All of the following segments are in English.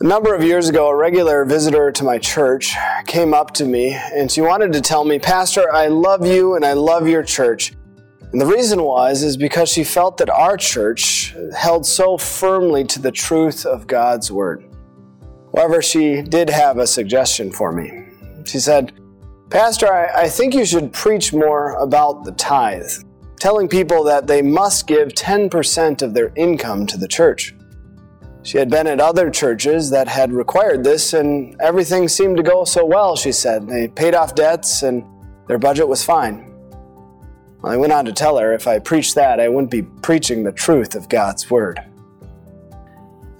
A number of years ago, a regular visitor to my church came up to me and she wanted to tell me, Pastor, I love you and I love your church. And the reason was is because she felt that our church held so firmly to the truth of God's word. However, she did have a suggestion for me. She said, Pastor, I, I think you should preach more about the tithe, telling people that they must give 10% of their income to the church. She had been at other churches that had required this, and everything seemed to go so well, she said. They paid off debts, and their budget was fine. I went on to tell her if I preached that, I wouldn't be preaching the truth of God's Word.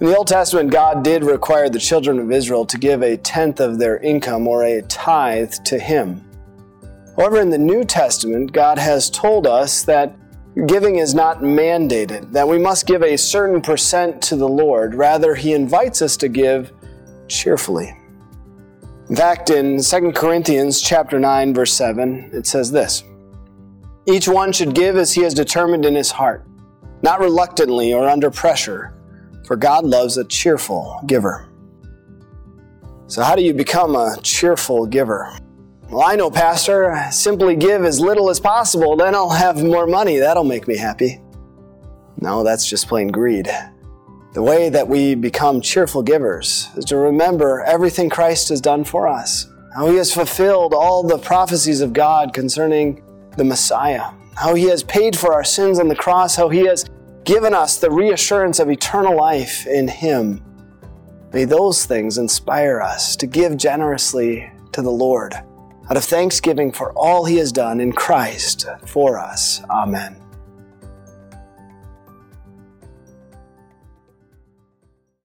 In the Old Testament, God did require the children of Israel to give a tenth of their income or a tithe to Him. However, in the New Testament, God has told us that Giving is not mandated, that we must give a certain percent to the Lord. Rather, He invites us to give cheerfully. In fact, in 2 Corinthians chapter 9, verse 7, it says this Each one should give as he has determined in his heart, not reluctantly or under pressure, for God loves a cheerful giver. So, how do you become a cheerful giver? Well, I know, Pastor, simply give as little as possible, then I'll have more money. That'll make me happy. No, that's just plain greed. The way that we become cheerful givers is to remember everything Christ has done for us, how he has fulfilled all the prophecies of God concerning the Messiah, how he has paid for our sins on the cross, how he has given us the reassurance of eternal life in him. May those things inspire us to give generously to the Lord out of thanksgiving for all he has done in Christ for us. Amen.